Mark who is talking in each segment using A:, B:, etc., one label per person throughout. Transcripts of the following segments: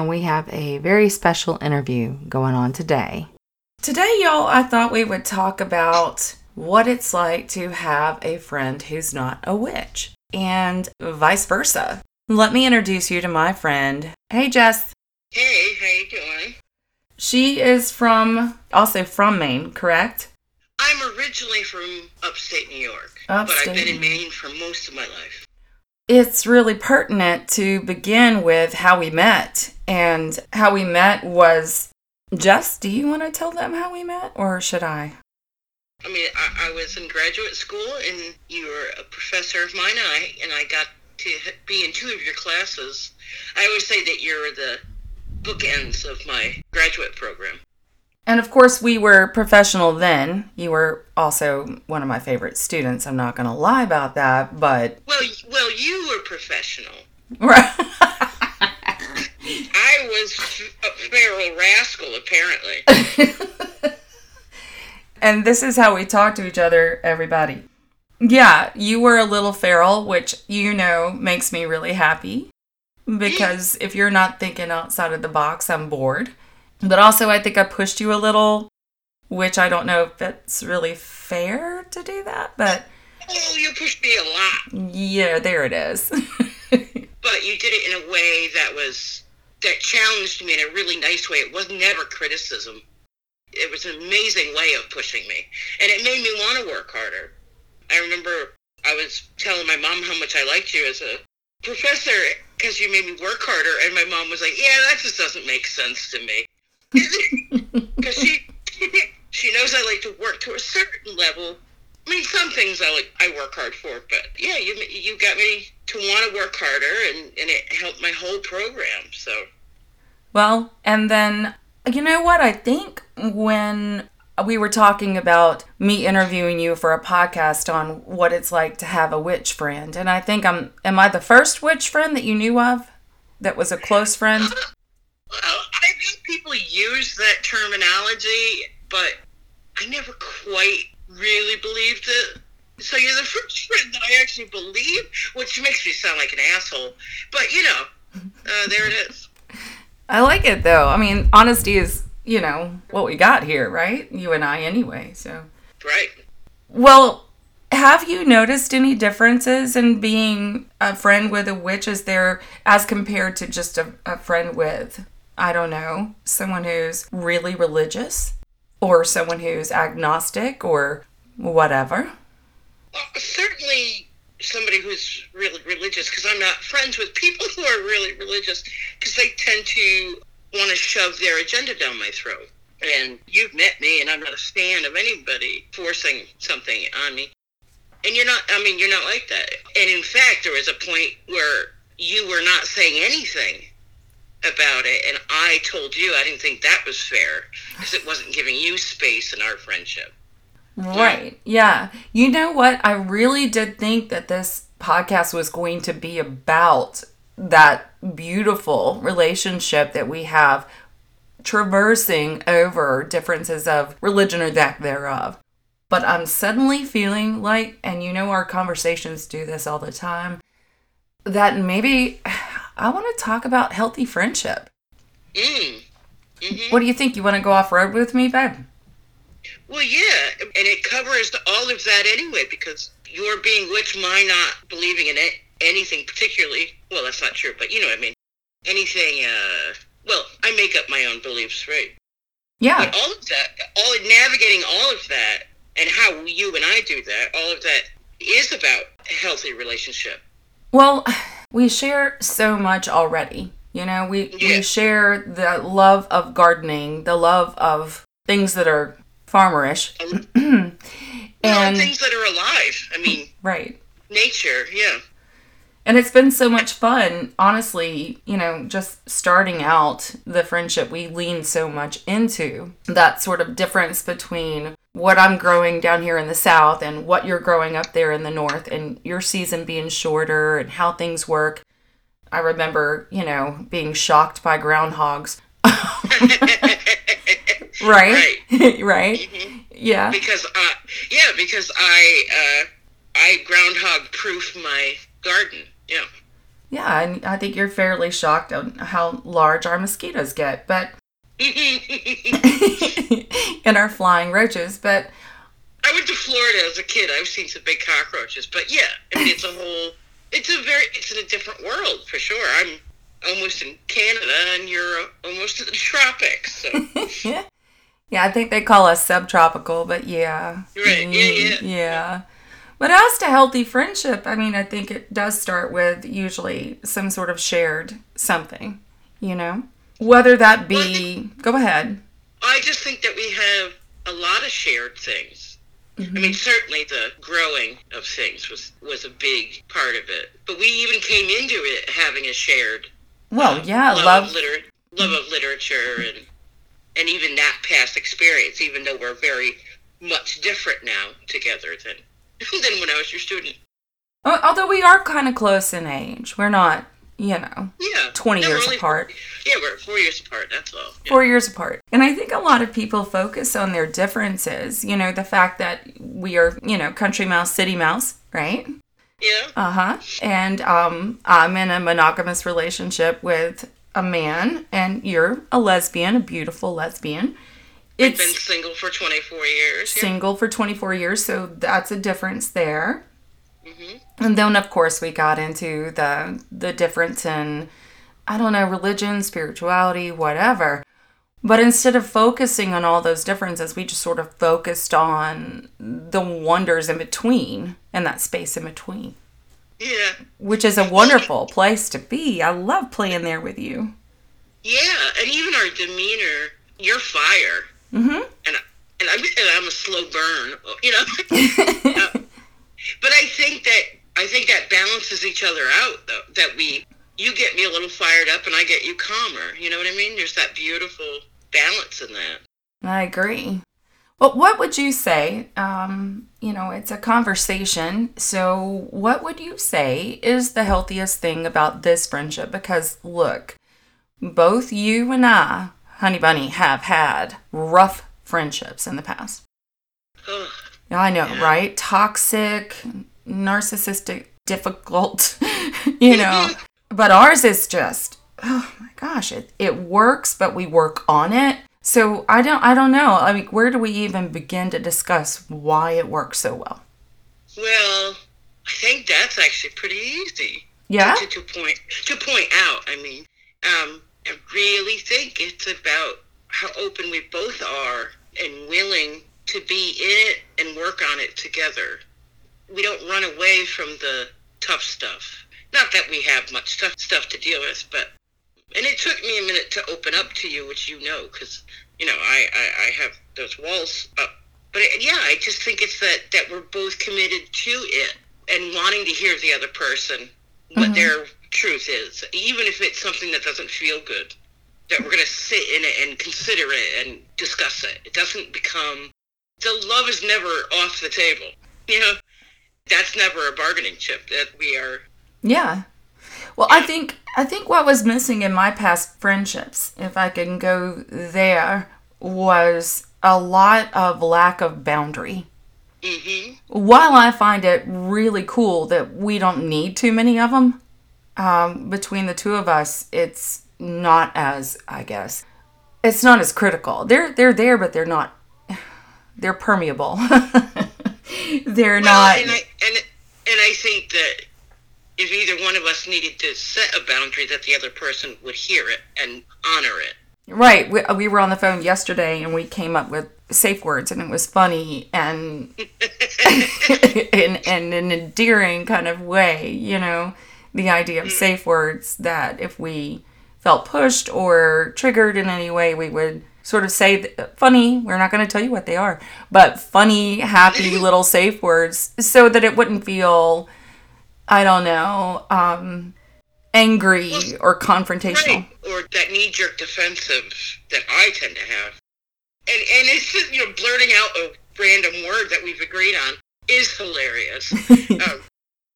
A: and we have a very special interview going on today. Today, y'all, I thought we would talk about what it's like to have a friend who's not a witch, and vice versa. Let me introduce you to my friend. Hey, Jess.
B: Hey, how you doing?
A: She is from, also from Maine, correct?
B: I'm originally from upstate New York,
A: Upstate
B: but I've been in Maine for most of my life.
A: It's really pertinent to begin with how we met. And how we met was Jess, do you want to tell them how we met or should I?
B: I mean, I, I was in graduate school, and you were a professor of mine, and I and I got to be in two of your classes. I always say that you're the bookends of my graduate program.
A: And of course, we were professional then. You were also one of my favorite students. I'm not going to lie about that, but.
B: Well, well, you were professional.
A: Right.
B: I was a feral rascal, apparently.
A: and this is how we talk to each other, everybody. Yeah, you were a little feral, which you know makes me really happy because if you're not thinking outside of the box, I'm bored. But also, I think I pushed you a little, which I don't know if it's really fair to do that, but
B: oh, you pushed me a lot.
A: yeah, there it is.
B: but you did it in a way that was that challenged me in a really nice way. It was never criticism. It was an amazing way of pushing me, and it made me want to work harder. I remember I was telling my mom how much I liked you as a professor because you made me work harder, and my mom was like, "Yeah, that just doesn't make sense to me," because she she knows I like to work to a certain level. I mean, some things I like I work hard for, but yeah, you you got me to want to work harder, and and it helped my whole program. So
A: Well, and then, you know what? I think when we were talking about me interviewing you for a podcast on what it's like to have a witch friend, and I think I'm, am I the first witch friend that you knew of that was a close friend?
B: well, people use that terminology, but I never quite really believed it. So you're the first friend that I actually believe, which makes me sound like an asshole. But you know, uh, there it is.
A: I like it though. I mean, honesty is, you know, what we got here, right? You and I, anyway. So,
B: Right.
A: well, have you noticed any differences in being a friend with a witch as there as compared to just a, a friend with I don't know, someone who's really religious or someone who's agnostic or whatever?
B: Well, certainly somebody who's really religious, because I'm not friends with people who are really religious, because they tend to want to shove their agenda down my throat. And you've met me, and I'm not a fan of anybody forcing something on me. And you're not, I mean, you're not like that. And in fact, there was a point where you were not saying anything about it, and I told you I didn't think that was fair, because it wasn't giving you space in our friendship.
A: Right. Yeah. You know what? I really did think that this podcast was going to be about that beautiful relationship that we have traversing over differences of religion or that thereof. But I'm suddenly feeling like, and you know, our conversations do this all the time, that maybe I want to talk about healthy friendship.
B: Mm. hmm
A: What do you think? You want to go off road with me, babe?
B: Well, yeah, and it covers all of that anyway because your being witch, my not believing in it, anything particularly. Well, that's not true, but you know what I mean. Anything. uh Well, I make up my own beliefs, right?
A: Yeah.
B: But all of that, all navigating all of that, and how you and I do that, all of that is about a healthy relationship.
A: Well, we share so much already. You know, we, we share the love of gardening, the love of things that are farmerish.
B: Well,
A: and
B: things that are alive. I mean,
A: right.
B: nature. Yeah.
A: And it's been so much fun, honestly, you know, just starting out the friendship we lean so much into. That sort of difference between what I'm growing down here in the south and what you're growing up there in the north and your season being shorter and how things work. I remember, you know, being shocked by groundhogs. right? right? Yeah.
B: because uh, yeah, because I uh, I groundhog proof my garden. Yeah.
A: Yeah, and I think you're fairly shocked on how large our mosquitoes get, but and our flying roaches, but
B: I went to Florida as a kid. I've seen some big cockroaches, but yeah, I mean it's a whole. It's a very. It's in a different world for sure. I'm almost in Canada, and you're almost in the tropics. So
A: yeah. Yeah, I think they call us subtropical, but yeah.
B: Right, yeah, mm, yeah.
A: Yeah. But as to healthy friendship, I mean, I think it does start with usually some sort of shared something, you know? Whether that be, go ahead.
B: I just think that we have a lot of shared things. I mean, mm-hmm. certainly the growing of things was was a big part of it, but we even came into it having a shared
A: Well, uh, yeah,
B: love,
A: love.
B: of liter- love of literature and and even that past experience, even though we're very much different now together than than when I was your student.
A: Although we are kind of close in age, we're not, you know,
B: Yeah,
A: 20
B: No,
A: years
B: only-
A: apart.
B: Yeah, we're four years apart. That's all. Yeah.
A: four years apart. And I think a lot of people focus on their differences. You know, the fact that we are, you know, country mouse, city mouse, right?
B: Yeah.
A: Uh huh. And um, I'm in a monogamous relationship with a man, and you're a lesbian, a beautiful lesbian.
B: You've
A: been
B: single for 24 years. Yeah.
A: single for 24 years, so that's a difference there.
B: Hmm
A: And then, of course, we got into the the difference in, I don't know, religion, spirituality, whatever. But instead of focusing on all those differences, we just sort of focused on the wonders in between and that space in between,
B: Yeah.
A: which is a wonderful place to be. I love playing there with you.
B: Yeah, and even our demeanor, you're fire,
A: Mm-hmm.
B: and and I'm and I'm a slow burn, you know. But I think that I think that balances each other out, though. That we, you get me a little fired up, and I get you calmer. You know what I mean? There's that beautiful balance in that.
A: I agree. Well, what would you say? Um, you know, it's a conversation. So, what would you say is the healthiest thing about this friendship? Because, look, both you and I, Honey Bunny, have had rough friendships in the past.
B: Ugh.
A: I know,
B: Yeah.
A: right? Toxic, narcissistic, difficult, you know. But ours is just, oh my gosh, it, it works, but we work on it. So I don't I don't know. I mean, where do we even begin to discuss why it works so well?
B: Well, I think that's actually pretty easy.
A: Yeah?
B: to, to point to point out. I mean, um, I really think it's about how open we both are and willing to be in it and work on it together. We don't run away from the tough stuff. Not that we have much tough stuff to deal with, but and it took me a minute to open up to you, which you know, because you know I, I I have those walls up. But it, yeah, I just think it's that that we're both committed to it and wanting to hear the other person what
A: Mhm.
B: their truth is, even if it's something that doesn't feel good. That we're gonna sit in it and consider it and discuss it. It doesn't become the love is never off the table. You know, that's never a bargaining chip. That we are.
A: Yeah. Well, I think I think what was missing in my past friendships, if I can go there, was a lot of lack of boundary.
B: hmm
A: while I find it really cool that we don't need too many of them, um, between the two of us, it's not as I guess it's not as critical. They're they're there, but they're not. They're permeable. they're
B: Well,
A: not.
B: and I and and I think that if either one of us needed to set a boundary, that the other person would hear it and honor it.
A: Right. We, we were on the phone yesterday and we came up with safe words and it was funny and in, in an endearing kind of way, you know, the idea of mm. safe words that if we felt pushed or triggered in any way, we would sort of say th- funny, we're not going to tell you what they are, but funny, happy little safe words so that it wouldn't feel I don't know, um, angry or confrontational.
B: Right. Or that knee jerk defensive that I tend to have. And and it's just, you know, blurting out a random word that we've agreed on is hilarious. um,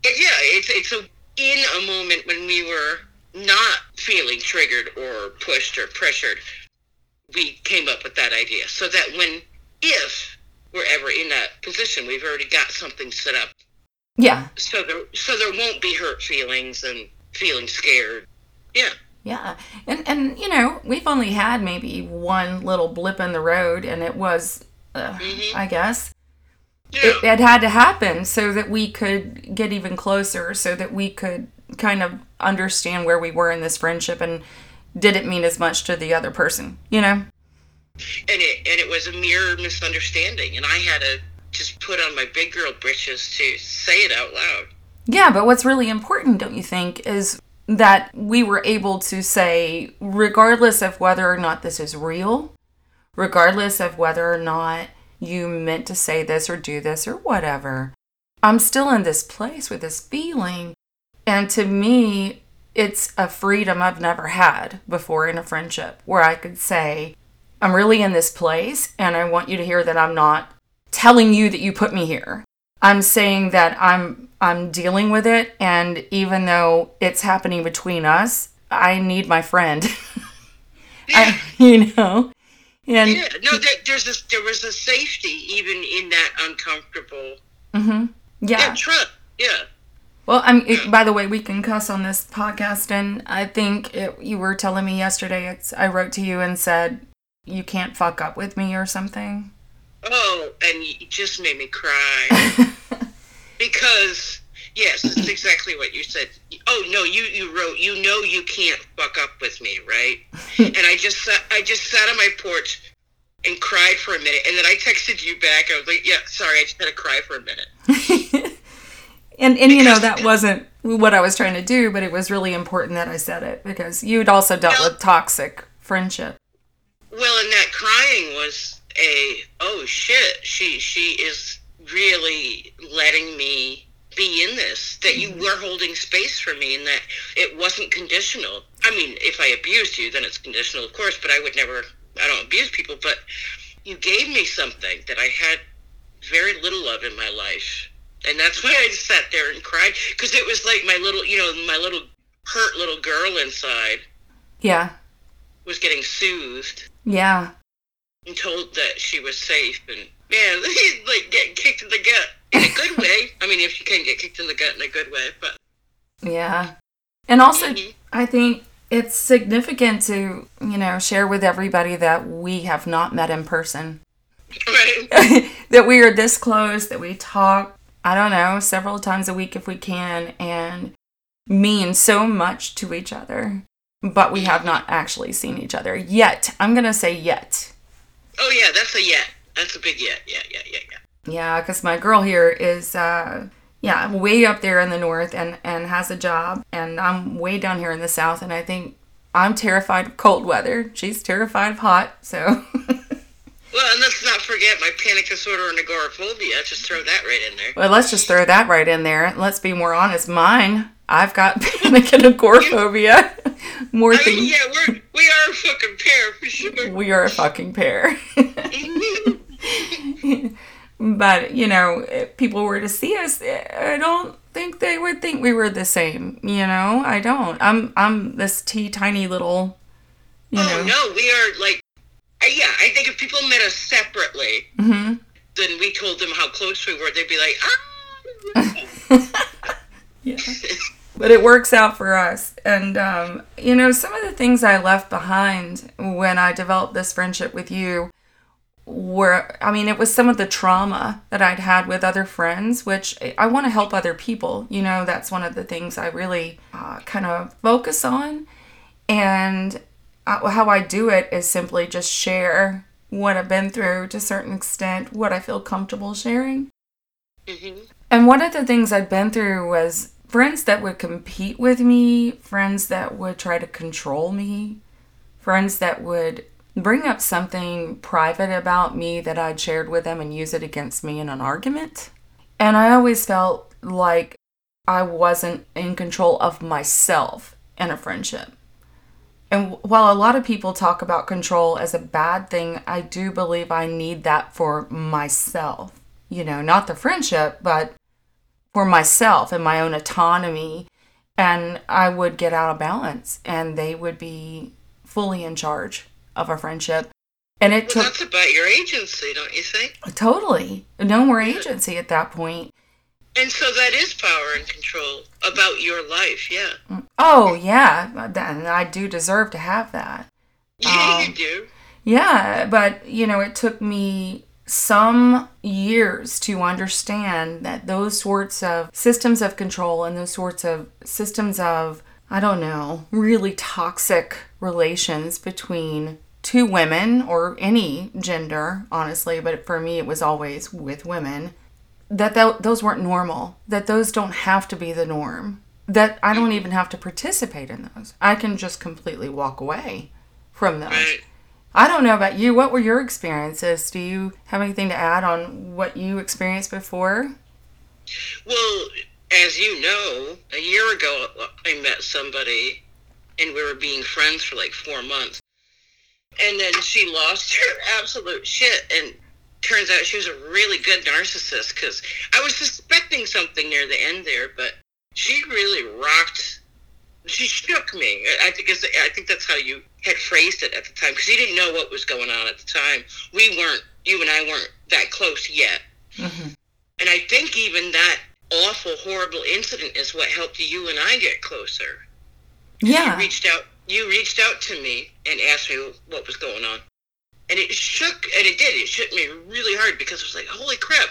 B: but yeah, it's it's a, in a moment when we were not feeling triggered or pushed or pressured, we came up with that idea. So that when if we're ever in that position, we've already got something set up.
A: Yeah.
B: So there so there won't be hurt feelings and feeling scared. Yeah.
A: Yeah. And and you know, we've only had maybe one little blip in the road and it was uh,
B: Mhm.
A: I guess
B: Yeah.
A: it, it had to happen so that we could get even closer so that we could kind of understand where we were in this friendship and did it mean as much to the other person you know?
B: And it and it was a mere misunderstanding and i had to just put on my big girl britches to say it out loud.
A: Yeah but what's really important don't you think is that we were able to say regardless of whether or not this is real regardless of whether or not you meant to say this or do this or whatever i'm still in this place with this feeling. And to me it's a freedom I've never had before in a friendship where I could say, I'm really in this place and I want you to hear that I'm not telling you that you put me here. I'm saying that I'm I'm dealing with it and even though it's happening between us, I need my friend. I, you know. And
B: yeah no there, there's this there was a safety even in that uncomfortable
A: mhm.
B: yeah,
A: yeah.
B: trust yeah
A: Well, I'm. It, by the way, we can cuss on this podcast, and I think it, you were telling me yesterday. It's I wrote to you and said you can't fuck up with me or something.
B: oh and it just made me cry because yes it's exactly what you said oh no you you wrote you know you can't fuck up with me right and i just sat i just sat on my porch and cried for a minute and then i texted you back i was like yeah sorry i just had to cry for a minute
A: and and you know that wasn't what I was trying to do, but it was really important that I said it because you'd also dealt with toxic friendship.
B: well and that crying was a oh shit she she is really letting me be in this that you mm-hmm. were holding space for me and that it wasn't conditional. I mean if i abused you then it's conditional of course but i would never i don't abuse people but you gave me something that i had very little of in my life and that's why i just sat there and cried because it was like my little you know my little hurt little girl inside
A: Yeah,
B: was getting soothed
A: yeah,
B: and told that she was safe and man like getting kicked in the gut in a good way i mean if you can get kicked in the gut in a good way but
A: yeah. And also,
B: Mhm.
A: I think it's significant to you know share with everybody that we have not met in person.
B: right
A: that we are this close, that we talk, I don't know, several times a week if we can, and mean so much to each other. But we have not actually seen each other yet. I'm going to say yet.
B: oh yeah that's a yet that's a big yet yeah yeah yeah yeah
A: Yeah, because my girl here is, uh, yeah, way up there in the north and, and has a job. And I'm way down here in the south. And I think I'm terrified of cold weather. She's terrified of hot. So,
B: well and let's not forget my panic disorder and agoraphobia just throw that right in there
A: well, let's just throw that right in there. Let's be more honest. Mine, I've got panic and agoraphobia. More
B: I mean,
A: things.
B: yeah we're we are a fucking pair for sure
A: We are a fucking pair. but, you know, if people were to see us, eh, I don't think they would think we were the same. You know, I don't. I'm I'm this tea tiny little, you
B: oh
A: know.
B: no we are like yeah i think if people met us separately
A: hmm
B: then we told them how close we were they'd be like ah
A: Yeah. But it works out for us. And, um, you know, some of the things I left behind when I developed this friendship with you were, I mean, it was some of the trauma that I'd had with other friends, which I want to help other people. You know, that's one of the things I really uh, kind of focus on. And how I do it is simply just share what I've been through to a certain extent, what I feel comfortable sharing.
B: hmm
A: And one of the things I'd been through was friends that would compete with me, friends that would try to control me, friends that would bring up something private about me that I'd shared with them and use it against me in an argument. And I always felt like I wasn't in control of myself in a friendship. And while a lot of people talk about control as a bad thing, I do believe I need that for myself. You know, not the friendship, but for myself and my own autonomy. And I would get out of balance and they would be fully in charge of a friendship. And it
B: Well,
A: took
B: that's about your agency, don't you think?
A: totally no more agency at that point.
B: And so that is power and control about your life, yeah.
A: Oh, yeah. And I do deserve to have that.
B: Yeah,
A: Um,
B: you do.
A: Yeah, but you know, it took me some years to understand that those sorts of systems of control and those sorts of systems of, I don't know, really toxic relations between two women or any gender, honestly, but for me it was always with women, that th- those weren't normal, that those don't have to be the norm, that I don't even have to participate in those. I can just completely walk away from those.
B: Right.
A: I don't know about you. What were your experiences? Do you have anything to add on what you experienced before?
B: Well, as you know, a year ago I met somebody and we were being friends for like four months. And then she lost her absolute shit and turns out she was a really good narcissist because I was suspecting something near the end there, but she really rocked. She shook me. I think it's, I think that's how you had phrased it at the time because you didn't know what was going on at the time. We weren't. You and I weren't that close yet.
A: Mm-hmm.
B: And I think even that awful, horrible incident is what helped you and I get closer.
A: Yeah.
B: You reached out. You reached out to me and asked me what was going on, and it shook. And it did. It shook me really hard because it was like, holy crap!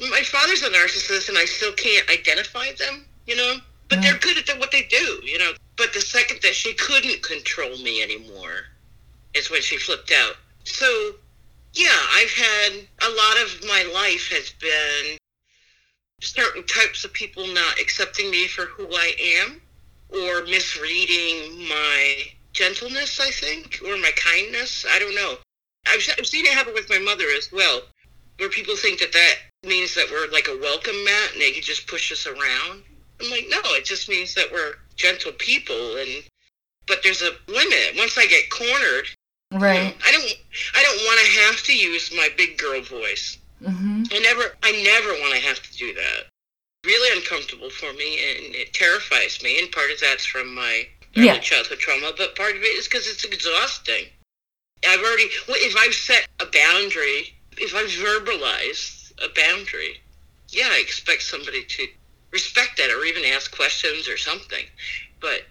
B: My father's a narcissist, and I still can't identify them. You know, but they're good at what they do. You know. But the second that she couldn't control me anymore, is when she flipped out. So, yeah, I've had a lot of my life has been certain types of people not accepting me for who I am or misreading my gentleness, I think, or my kindness. I don't know. I've, I've seen it happen with my mother as well, where people think that that means that we're like a welcome mat and they can just push us around. I'm like, no, it just means that we're gentle people, and but there's a limit. Once I get cornered,
A: Right.
B: I don't, I don't want to have to use my big girl voice.
A: Mm-hmm.
B: I never, I never want to have to do that. Really uncomfortable for me, and it terrifies me. And part of that's from my early
A: Yeah.
B: childhood trauma, but part of it is because it's exhausting. I've already, if I've set a boundary, if I've verbalized a boundary, yeah, I expect somebody to respect that or even ask questions or something. But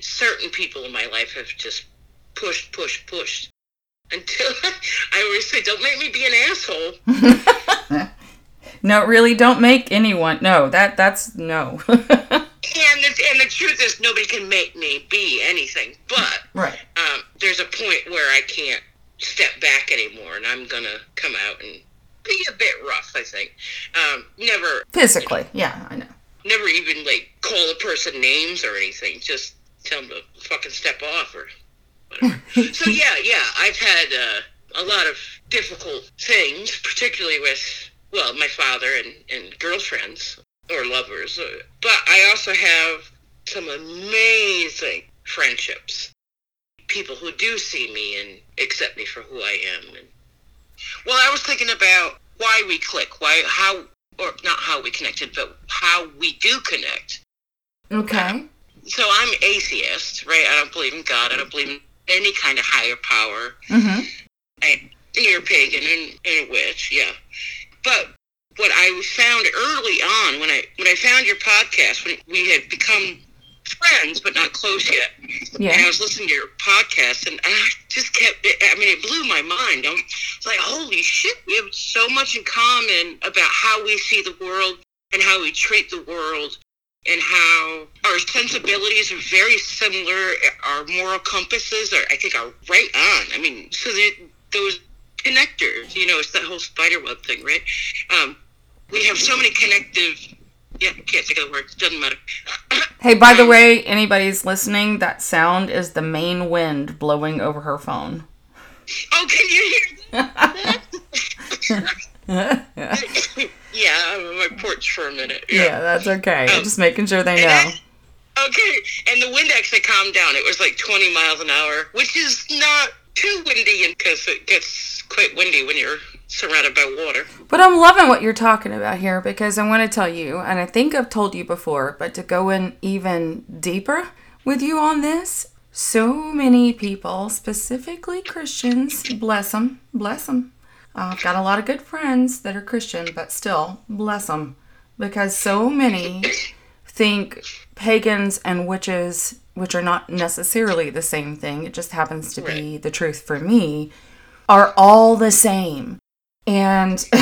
B: certain people in my life have just pushed, pushed, pushed until I always say, "Don't make me be an asshole."
A: No, really, don't make anyone. No, that that's no.
B: And the, and the truth is, nobody can make me be anything. But
A: right.
B: um, there's a point where I can't step back anymore, and I'm gonna come out and be a bit rough. I think. Um, never,
A: Physically, yeah, I know.
B: never even like call a person names or anything. Just tell them to fucking step off or whatever. so yeah, yeah, I've had uh, a lot of difficult things, particularly with well, my father and and girlfriends or lovers. Uh, But I also have some amazing friendships. People who do see me and accept me for who I am. And well, I was thinking about why we click, why how or not how we connected, but how we do connect.
A: Okay.
B: So I'm atheist, right? I don't believe in God. I don't believe in any kind of higher power.
A: Mm-hmm.
B: I, you're a pagan and, and a witch, yeah. But what I found early on when I when I found your podcast, when we had become friends but not close yet, and I was listening to your podcast, and I just kept. I mean, it blew my mind. I'm it's like, holy shit, we have so much in common about how we see the world and how we treat the world, and how our sensibilities are very similar. Our moral compasses are, I think, are right on. I mean, so those connectors, you know, it's that whole spider web thing, right? Um, we have so many connective. Yeah, can't think of the words. Doesn't matter.
A: Hey, by the way, anybody's listening, that sound is the Maine wind blowing over her phone.
B: Oh, can you hear that? yeah, I'm on my porch for a minute.
A: yeah, yeah that's okay.
B: Oh.
A: Just making sure they know.
B: I- okay, and the wind actually calmed down. It was like 20 miles an hour, which is not too windy and because it gets quite windy when you're surrounded by water.
A: But I'm loving what you're talking about here because I want to tell you, and I think I've told you before, but to go in even deeper with you on this, so many people, specifically Christians, bless them, bless them. Uh, I've got a lot of good friends that are Christian, but still, bless them. Because so many think pagans and witches, which are not necessarily the same thing, it just happens to be the truth for me, are all the same. And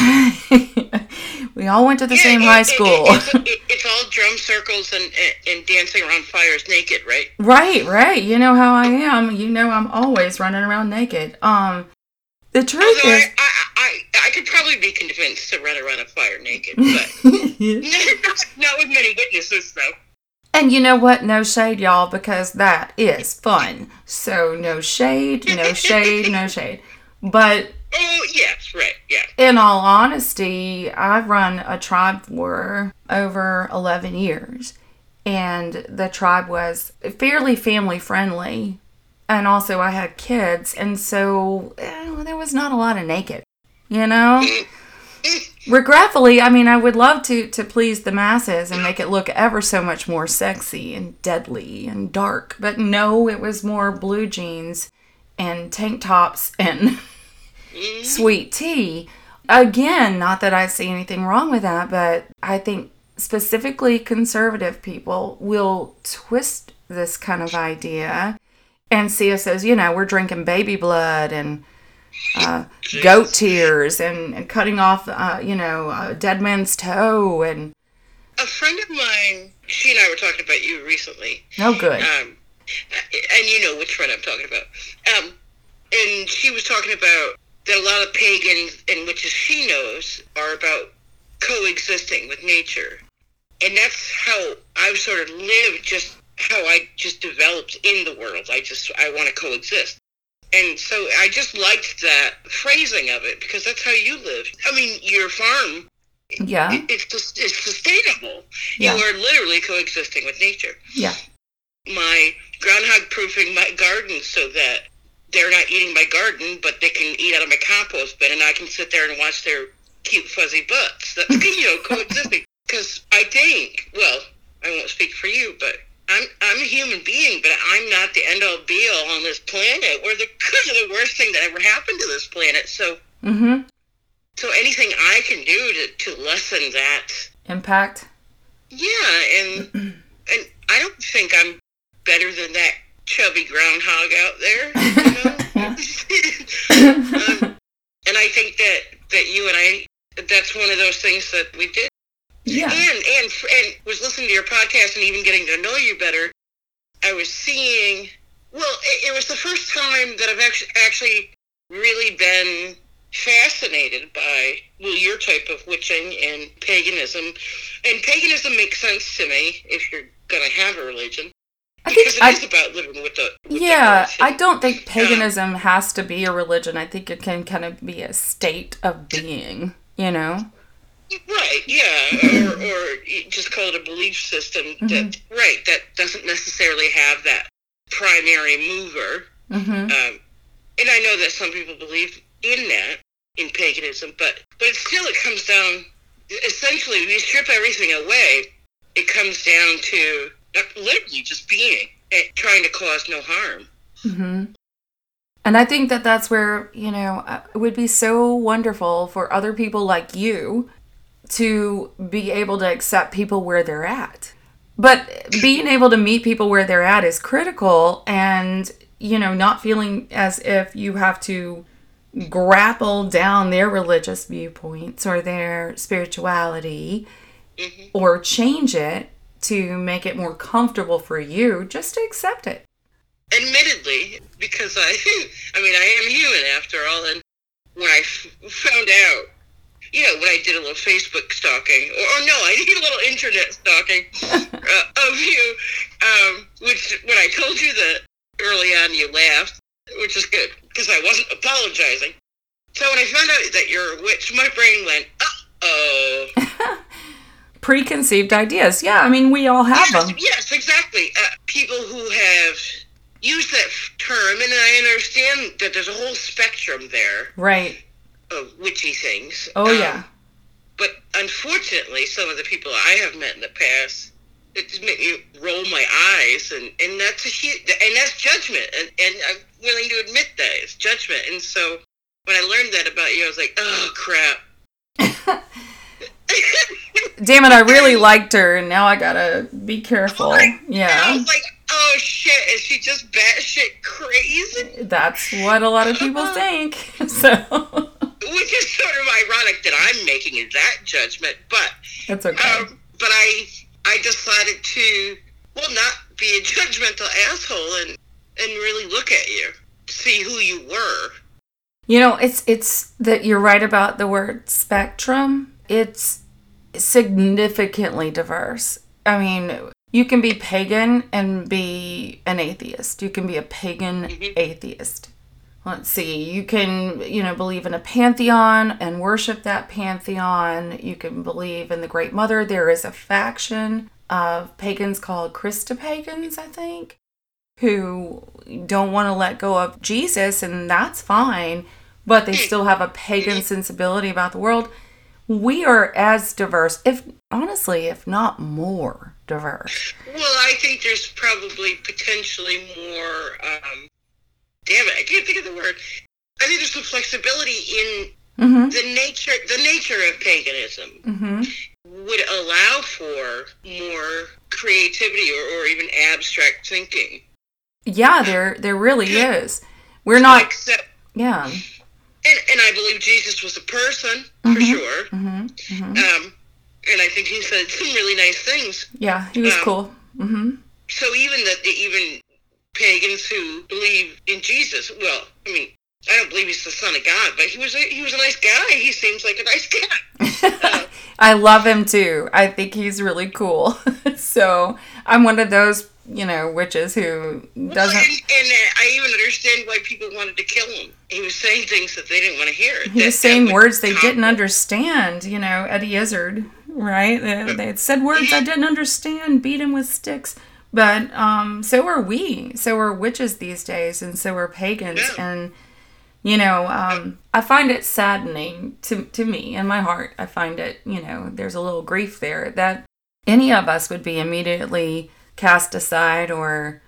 A: we all went to the
B: Yeah,
A: same
B: it-
A: high school.
B: it- it's, it- it's all drum circles and, and dancing around fires naked, right?
A: right, right. You know how I am. You know I'm always running around naked. Um the truth
B: Although
A: is
B: I, I, I, I could probably be convinced to run around a fire naked, but not with many witnesses, though.
A: And you know what? No shade, y'all, because that is fun. So no shade, no shade, no shade. But
B: Oh, yes, right, yeah.
A: in all honesty, I've run a tribe for over 11 years. And the tribe was fairly family friendly. And also, I had kids. And so eh, there was not a lot of naked, you know? Regretfully, I mean, I would love to, to please the masses and make it look ever so much more sexy and deadly and dark. But no, it was more blue jeans and tank tops and sweet tea. Again, not that I see anything wrong with that, but I think specifically conservative people will twist this kind of idea and see us as, you know, we're drinking baby blood and uh, goat tears and, and cutting off, uh, you know, a dead man's toe and,
B: A friend of mine, she and I were talking about you recently.
A: oh, good.
B: Um, and you know which friend I'm talking about. Um, and she was talking about that a lot of pagans and witches she knows are about coexisting with nature. And that's how I've sort of lived, just how I just developed in the world. I just, I want to coexist. And so I just liked that phrasing of it because that's how you live. I mean, your farm,
A: Yeah,
B: it's just, it's sustainable.
A: Yeah.
B: You are literally coexisting with nature
A: yeah,
B: my groundhog proofing my garden so that they're not eating my garden, but they can eat out of my compost bin, and I can sit there and watch their cute fuzzy butts. That's you know coexisting. Because I think, well, I won't speak for you, but I'm I'm a human being, but I'm not the end all be all on this planet. We're the the worst thing that ever happened to this planet. So
A: mm-hmm.
B: so anything I can do to to lessen that
A: Impact.
B: Yeah, and and I don't think I'm better than that chubby groundhog out there. You know? um, and I think that that you and I, that's one of those things that we did.
A: Yeah.
B: And and and was listening to your podcast and even getting to know you better. I was seeing. Well, it, it was the first time that I've actually actually really been fascinated by well your type of witching and paganism and paganism makes sense to me if you're gonna have a religion
A: I think
B: because it
A: I,
B: is about living with the with
A: Yeah,
B: earth.
A: I don't think paganism has to be a religion. I think it can kind of be a state of being, you know?
B: right yeah or, or just call it a belief system that right that doesn't necessarily have that primary mover
A: Mm-hmm.
B: um, and I know that some people believe in that in paganism, but but still it comes down. Essentially, you strip everything away, it comes down to literally just being and trying to cause no harm.
A: Mm-hmm. And I think that that's where, you know, uh, it would be so wonderful for other people like you to be able to accept people where they're at. But being able to meet people where they're at is critical and, you know, not feeling as if you have to grapple down their religious viewpoints or their spirituality
B: hmm
A: or change it to make it more comfortable for you, just to accept it.
B: Admittedly, because I, I mean, I am human after all, and when I f- found out, you know, when I did a little Facebook stalking, or, or no, I did a little internet stalking uh, of you, um, which when I told you that early on, you laughed, which is good because I wasn't apologizing. So when I found out that you're a witch, my brain went, uh oh.
A: Preconceived ideas. Yeah, I mean, we all have
B: yes,
A: them.
B: yes, exactly. Uh, people who have used that term, and I understand that there's a whole spectrum there
A: Right.
B: of witchy things.
A: Oh,
B: Um,
A: yeah.
B: But unfortunately, some of the people I have met in the past, it just made me roll my eyes, and, and that's a huge, and that's judgment, and, and I'm willing to admit that it's judgment. And so when I learned that about you, I was like, oh crap.
A: Damn it, I really liked her, and now I gotta be careful.
B: I
A: Yeah.
B: was like, oh shit, is she just batshit crazy?
A: That's what a lot of people think. So,
B: Which is sort of ironic that I'm making that judgment, but
A: it's okay.
B: um, but I I decided to well not be a judgmental asshole and and really look at you, see who you were.
A: You know, it's it's that you're right about the word spectrum. It's significantly diverse. I mean, you can be pagan and be an atheist. You can be a pagan
B: Mhm.
A: atheist. Let's see. You can, you know, believe in a pantheon and worship that pantheon. You can believe in the Great Mother. There is a faction of pagans called Christopagans, I think, who don't want to let go of Jesus, and that's fine, but they still have a pagan sensibility about the world. We are as diverse, if honestly, if not more diverse.
B: Well, I think there's probably potentially more. Um, damn it, I can't think of the word. I think there's some flexibility in
A: Mm-hmm.
B: the nature the nature of paganism
A: Mm-hmm.
B: would allow for more creativity or, or even abstract thinking.
A: Yeah, there there really is. We're not.
B: Except,
A: Yeah.
B: And, and I believe Jesus was a person for
A: Mhm.
B: sure.
A: Mm-hmm. hmm
B: Um, and I think he said some really nice things.
A: Yeah, he was
B: Um,
A: cool. Mm-hmm.
B: So even that the even pagans who believe in Jesus, well, I mean, I don't believe he's the son of God, but he was a, he was a nice guy. He seems like a nice guy.
A: I love him too. I think he's really cool. so I'm one of those, you know, witches who doesn't.
B: and, and uh, I even understand why people wanted to kill him. He was saying things that they didn't want to hear.
A: He
B: that-
A: was saying
B: that
A: words they didn't understand. You know, Eddie Izzard, right? They, they had said words I didn't understand, beat him with sticks. But um, so are we. So are witches these days, and so are pagans.
B: Yeah.
A: And you know, um, I find it saddening to to me in my heart. I find it, you know, there's a little grief there that any of us would be immediately cast aside or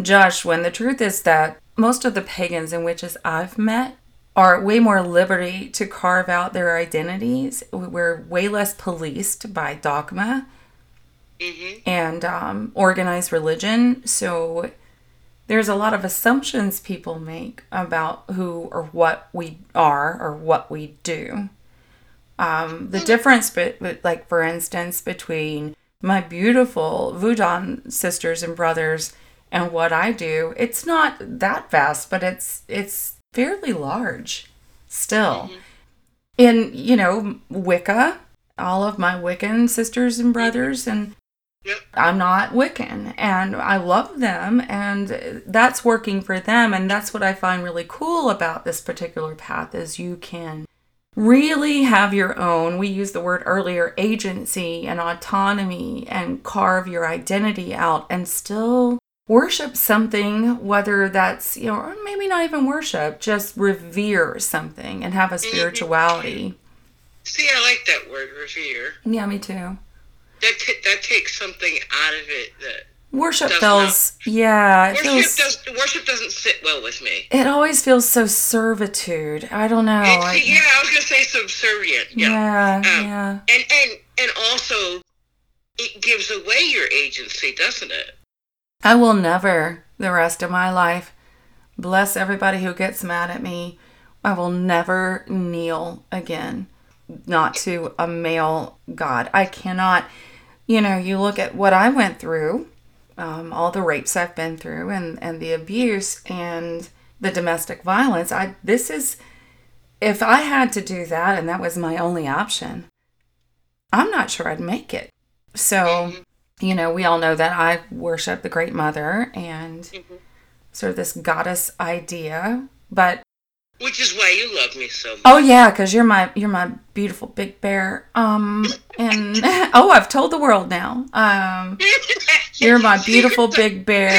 A: judged when the truth is that most of the pagans and witches I've met are way more liberty to carve out their identities. We're way less policed by dogma
B: Mhm.
A: and um, organized religion. So there's a lot of assumptions people make about who or what we are or what we do. Um, the difference, but like for instance, between my beautiful Voodoo sisters and brothers and what I do, it's not that vast, but it's it's fairly large still. In you know Wicca, all of my Wiccan sisters and brothers and
B: Yep.
A: I'm not Wiccan and I love them and that's working for them and that's what I find really cool about this particular path is you can really have your own we used the word earlier agency and autonomy and carve your identity out and still worship something whether that's you know or maybe not even worship just revere something and have a mm-hmm. spirituality
B: See, I like that word, revere.
A: yeah me too
B: That t- that takes something out of it that
A: worship feels yeah
B: worship
A: feels
B: does worship doesn't sit well with me.
A: It always feels so servitude. I don't know. I-
B: yeah, I was gonna say subservient. Yeah.
A: yeah,
B: Um,
A: yeah.
B: And and and also, it gives away your agency, doesn't it?
A: I will never, the rest of my life, bless everybody who gets mad at me. I will never kneel again, not to a male god. I cannot, you know, you look at what I went through, um, all the rapes I've been through, and, and the abuse and the domestic violence. I This is, if I had to do that and that was my only option, I'm not sure I'd make it. So, you know, we all know that I worship the Great Mother and
B: Mhm.
A: sort of this goddess idea. But
B: Which is why you love me so much.
A: Oh yeah, because you're my you're my beautiful big bear. Um, and oh, I've told the world now. Um, you're my beautiful big bear.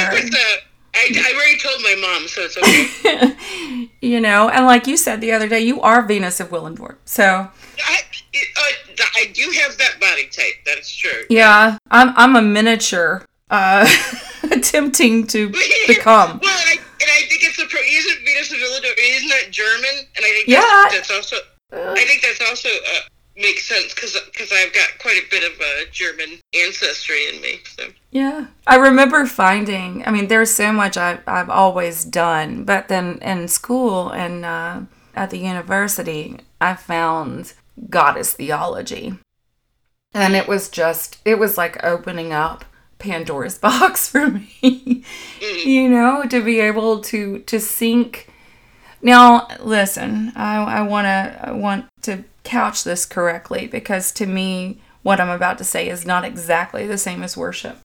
B: I, I already told my mom, so it's okay.
A: you know, and like you said the other day, you are Venus of Willendorf. So
B: I, uh, I do have that body type. That is true.
A: yeah, I'm I'm a miniature, uh, attempting to become.
B: Well, I, and I think it's a pro. Isn't Venus of Willendorf? Isn't that German? And I think
A: Yeah.
B: that's, that's also. I think that's also uh, makes sense because I've got quite a bit of uh, German ancestry in me. So
A: Yeah. I remember finding, I mean, there's so much I've, I've always done, but then in school and uh, at the university, I found goddess theology. And it was just, it was like opening up Pandora's box for me, you know, to be able to, to sink. Now, listen, I, I want to, I want to couch this correctly because to me, what I'm about to say is not exactly the same as worship.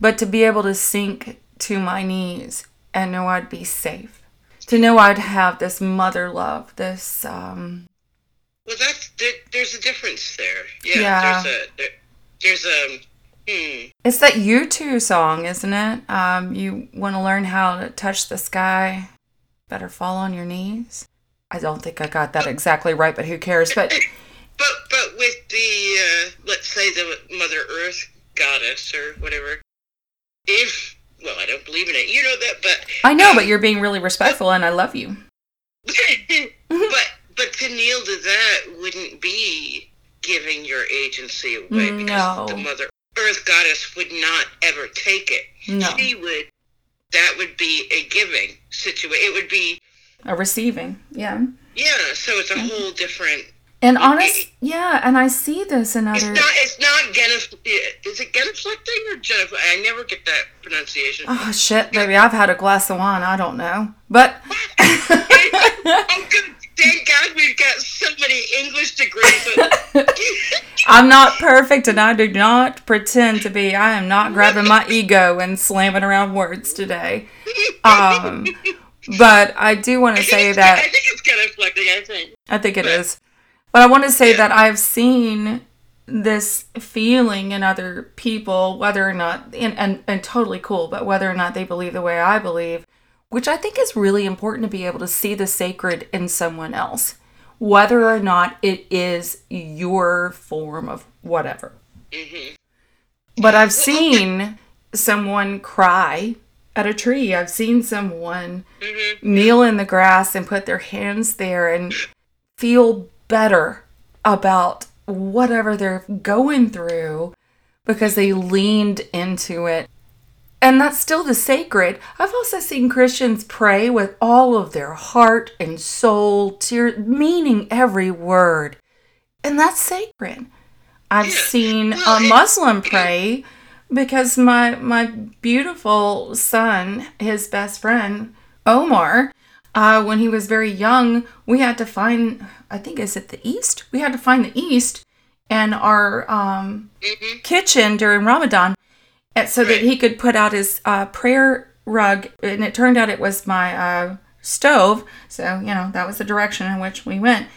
A: But to be able to sink to my knees and know I'd be safe, to know I'd have this mother love, this, um,
B: well, that's there, there's a difference there. Yeah.
A: Yeah.
B: There's a there, there's a
A: it's that U2 song, isn't it? Um, you want to learn how to touch the sky, better fall on your knees. I don't think I got that exactly right, but who cares? But
B: But but with the uh, let's say the Mother Earth goddess or whatever, if well, I don't believe in it. You know that, but
A: I know, but you're being really respectful and I love you.
B: but but to kneel to that wouldn't be giving your agency away because
A: No.
B: the Mother Earth goddess would not ever take it.
A: No.
B: She would. That would be a giving situation. It would be
A: A receiving. Yeah.
B: yeah. So it's a whole different.
A: And honest, yeah, and I see this in
B: It's
A: other.
B: not. It's not genif. Is it genuflecting or genif? I never get that pronunciation.
A: Oh shit, baby! I've had a glass of wine. I don't know, but
B: oh, good. Thank God we've got so many English degrees.
A: I'm not perfect, and I do not pretend to be. I am not grabbing my ego and slamming around words today. Um, but I do want to say that I
B: think it's genuflecting. I think.
A: I think it is. But I want to say that I've seen this feeling in other people, whether or not, and, and, and totally cool, but whether or not they believe the way I believe, which I think is really important to be able to see the sacred in someone else, whether or not it is your form of whatever. Mm-hmm. But I've seen someone cry at a tree. I've seen someone mm-hmm. kneel in the grass and put their hands there and feel better about whatever they're going through because they leaned into it. And that's still the sacred. I've also seen Christians pray with all of their heart and soul, tear, meaning every word. And that's sacred. I've seen a Muslim pray because my my beautiful son, his best friend, Omar, uh, when he was very young, we had to find I think is it the east? We had to find the east and our um,
B: Mm-hmm.
A: kitchen during Ramadan, so that he could put out his uh, prayer rug. And it turned out it was my uh, stove, so you know that was the direction in which we went.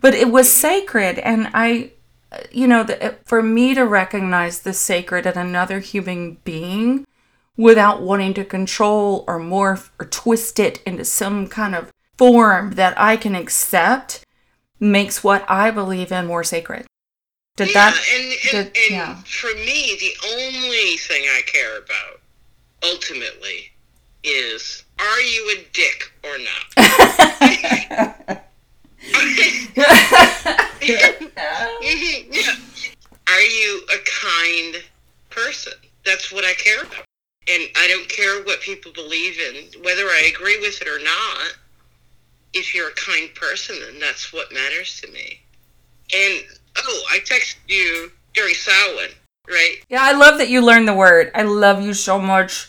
A: But it was sacred, and I, you know, the, for me to recognize the sacred in another human being without wanting to control or morph or twist it into some kind of form that I can accept makes what I believe in more sacred. Did
B: yeah,
A: that?
B: and, and,
A: did-
B: and
A: yeah.
B: for me, the only thing I care about ultimately is are you a dick or not? Yeah. Are you a kind person? That's what I care about. And I don't care what people believe in, whether I agree with it or not. If you're a kind person, then that's what matters to me. I texted you during Samhain, right?
A: Yeah, I love that you learned the word. I love you so much.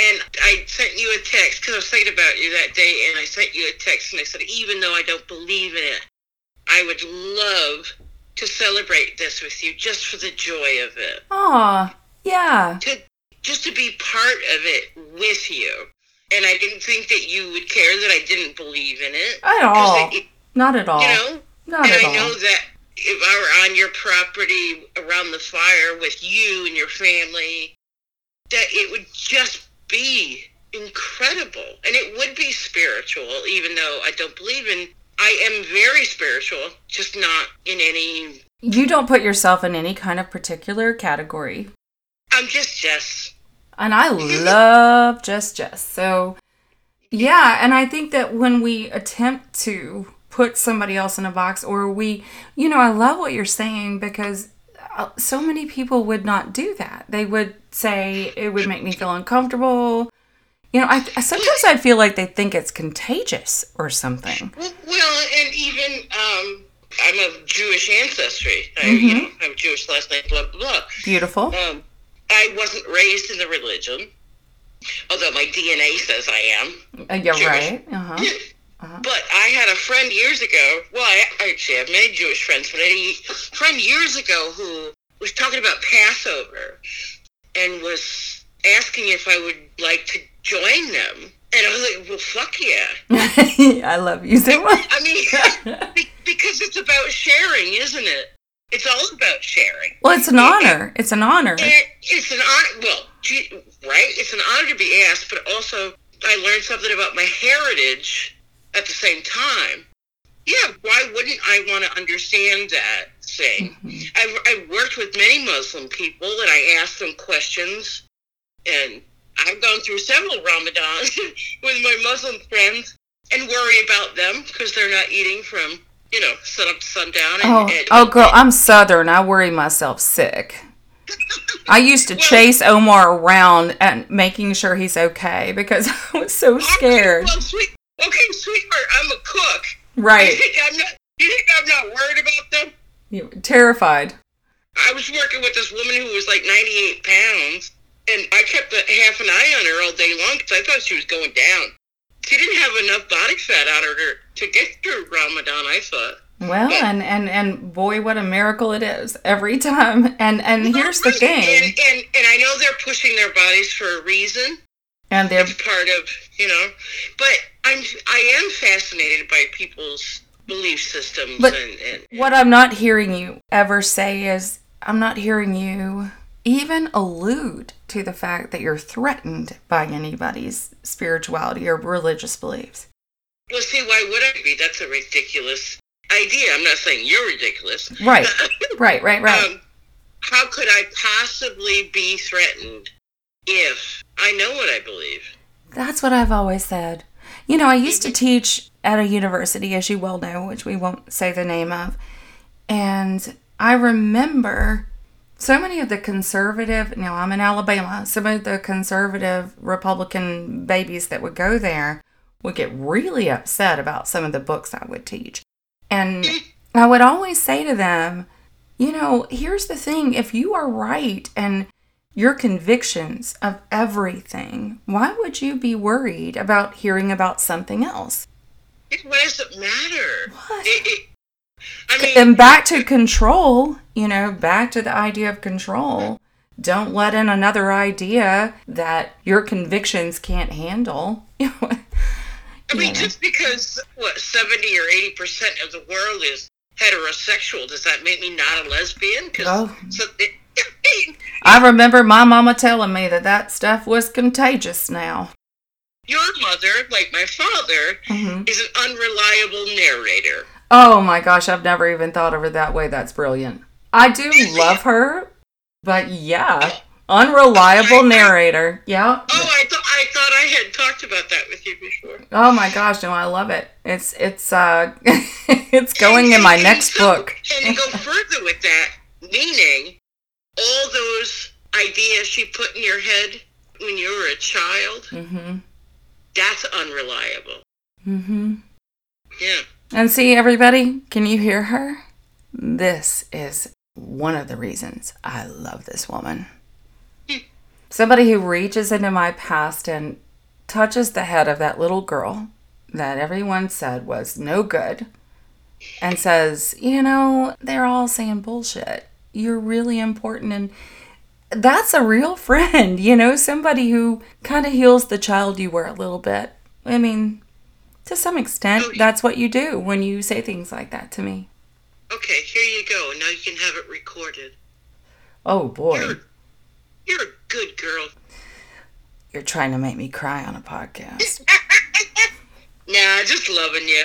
B: And I sent you a text because I was thinking about you that day, and I sent you a text and I said, even though I don't believe in it, I would love to celebrate this with you just for the joy of it.
A: Aw, yeah.
B: To just to be part of it with you. and I didn't think that you would care that I didn't believe in it.
A: At all.
B: it-
A: Not at all.
B: you know,
A: Not
B: and
A: at
B: I
A: all.
B: know that if I were on your property around the fire with you and your family, that it would just be incredible. And it would be spiritual, even though I don't believe in I am very spiritual, just not in any
A: You don't put yourself in any kind of particular category.
B: I'm just Jess.
A: And I love Just Jess. So, yeah. And I think that when we attempt to put somebody else in a box, or we, you know, I love what you're saying because uh, so many people would not do that. They would say it would make me feel uncomfortable. You know, I, sometimes I feel like they think it's contagious or something.
B: Well, and even um, I'm of Jewish ancestry. I, you know, I have Jewish last name. Blah blah blah.
A: Beautiful.
B: Um, I wasn't raised in the religion, although my DNA says I am.
A: Uh, you're
B: Jewish.
A: right. Uh huh.
B: But I had a friend years ago. Well, I actually have many Jewish friends, but a friend years ago who was talking about Passover and was asking if I would like to join them. And I was like, well, fuck yeah.
A: I love you so much.
B: I mean, because it's about sharing, isn't it? It's all about sharing.
A: Well, it's an honor. It's an honor.
B: It's an honor. Well, right? It's an honor to be asked, but also I learned something about my heritage at the same time. Yeah, why wouldn't I want to understand that thing? Mm-hmm. I've, I've worked with many Muslim people, and I ask them questions, and I've gone through several Ramadans with my Muslim friends and worry about them because they're not eating from, you know, sun up to sundown. And,
A: Oh,
B: and-
A: oh, girl, I'm Southern. I worry myself sick. I used to
B: Well-
A: chase Omar around and making sure he's okay because I was so scared.
B: Well, sweet, okay, sweetheart, I'm a cook.
A: Right.
B: You think I'm not? You think I'm not worried about them?
A: You- Terrified.
B: I was working with this woman who was like 98 pounds, and I kept a half an eye on her all day long because I thought she was going down. She didn't have enough body fat on her to, to get through Ramadan. I thought.
A: Well, and, and, and boy, what a miracle it is every time. And, and here's the
B: and,
A: thing.
B: and and I know they're pushing their bodies for a reason.
A: And they're,
B: It's part of you know, but I'm I am fascinated by people's belief systems
A: But-
B: and, and
A: what I'm not hearing you ever say is, I'm not hearing you even allude to the fact that you're threatened by anybody's spirituality or religious beliefs.
B: Well, see, why would I be? That's a ridiculous idea. I'm not saying you're ridiculous.
A: Right. Right, right, right.
B: Um, how could I possibly be threatened if I know what I believe?
A: That's what I've always said. You know, I used to teach at a university, as you well know, which we won't say the name of. And I remember so many of the conservative, now I'm in Alabama, some of the conservative Republican babies that would go there would get really upset about some of the books I would teach. And I would always say to them, you know, here's the thing if you are right and your convictions of everything, why would you be worried about hearing about something else?
B: Why does it matter?
A: What?
B: It, it, I mean,
A: And back to control, you know, back to the idea of control. Don't let in another idea that your convictions can't handle.
B: I mean, just because what seventy or eighty percent of the world is heterosexual, does that make me not a lesbian? 'Cause
A: Oh.
B: so, it, I
A: remember my mama telling me that that stuff was contagious now.
B: your mother, like my father,
A: hmm
B: is an unreliable narrator.
A: Oh my gosh, I've never even thought of her that way. That's brilliant. I do love her, but yeah, unreliable narrator. Yeah.
B: Oh, I thought I thought I had talked about that with you before.
A: Oh my gosh, no, I love it. It's it's uh it's going in my next book.
B: And to go further with that, meaning all those ideas she put in your head when you were a child,
A: Mhm.
B: that's unreliable.
A: Mhm.
B: Yeah.
A: And see everybody, can you hear her? This is one of the reasons I love this woman. Somebody who reaches into my past and touches the head of that little girl that everyone said was no good and says, you know, they're all saying bullshit. You're really important. And that's a real friend, you know, somebody who kind of heals the child you were a little bit. I mean, to some extent,
B: Oh,
A: that's what you do when you say things like that to me.
B: Okay, here you go. Now you can have it recorded.
A: Oh boy,
B: You're, you're a good girl.
A: you're trying to make me cry on a podcast.
B: Nah, just loving you.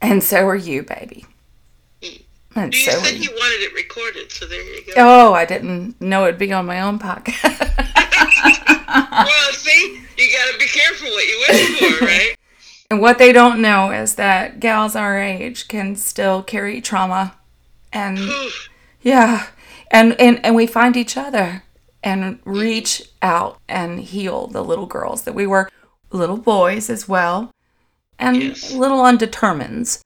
A: And so are you, baby. And
B: You
A: so
B: said
A: you.
B: you wanted it recorded, so there you go.
A: Oh, I didn't know it'd be on my own podcast.
B: Well, see, you gotta be careful what you wish for, right?
A: and what they don't know is that gals our age can still carry trauma. And yeah, and, and, and we find each other and mm-hmm. reach out and heal the little girls that we were little boys as well and
B: Yes.
A: little undetermineds.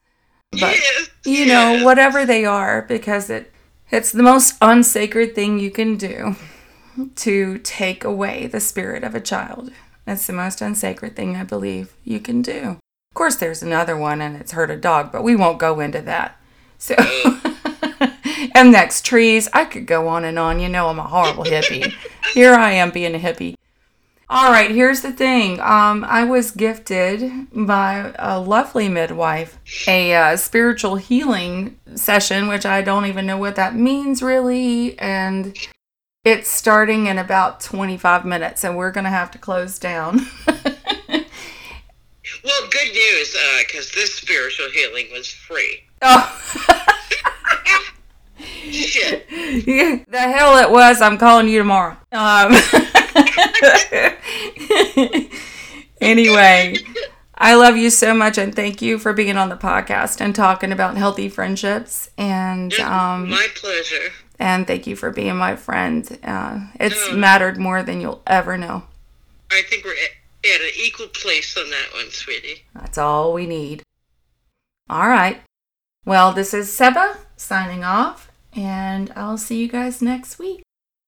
A: But
B: yes.
A: you know,
B: yes.
A: whatever they are, because it it's the most unsacred thing you can do to take away the spirit of a child. It's the most unsacred thing I believe you can do. Of course, there's another one, and it's hurt a dog, but we won't go into that. So, and next trees, I could go on and on. You know, I'm a horrible hippie. Here I am being a hippie. All right, here's the thing. Um, I was gifted by a lovely midwife a uh, spiritual healing session, which I don't even know what that means really. And it's starting in about 25 minutes, and we're going to have to close down.
B: Well, good news, because this spiritual healing was free.
A: oh,
B: Shit.
A: yeah, the hell it was. I'm calling you tomorrow. Um, anyway. I love you so much and thank you for being on the podcast and talking about healthy friendships and um
B: My pleasure.
A: and thank you for being my friend. Uh, it's mattered more than you'll ever know.
B: I think we're at, at an equal place on that one, sweetie.
A: That's all we need. All right. Well, this is Seba signing off, and I'll see you guys next week.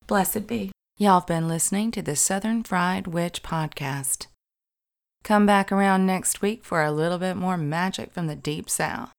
A: Blessed be. Y'all have been listening to the Southern Fried Witch podcast. Come back around next week for a little bit more magic from the Deep South.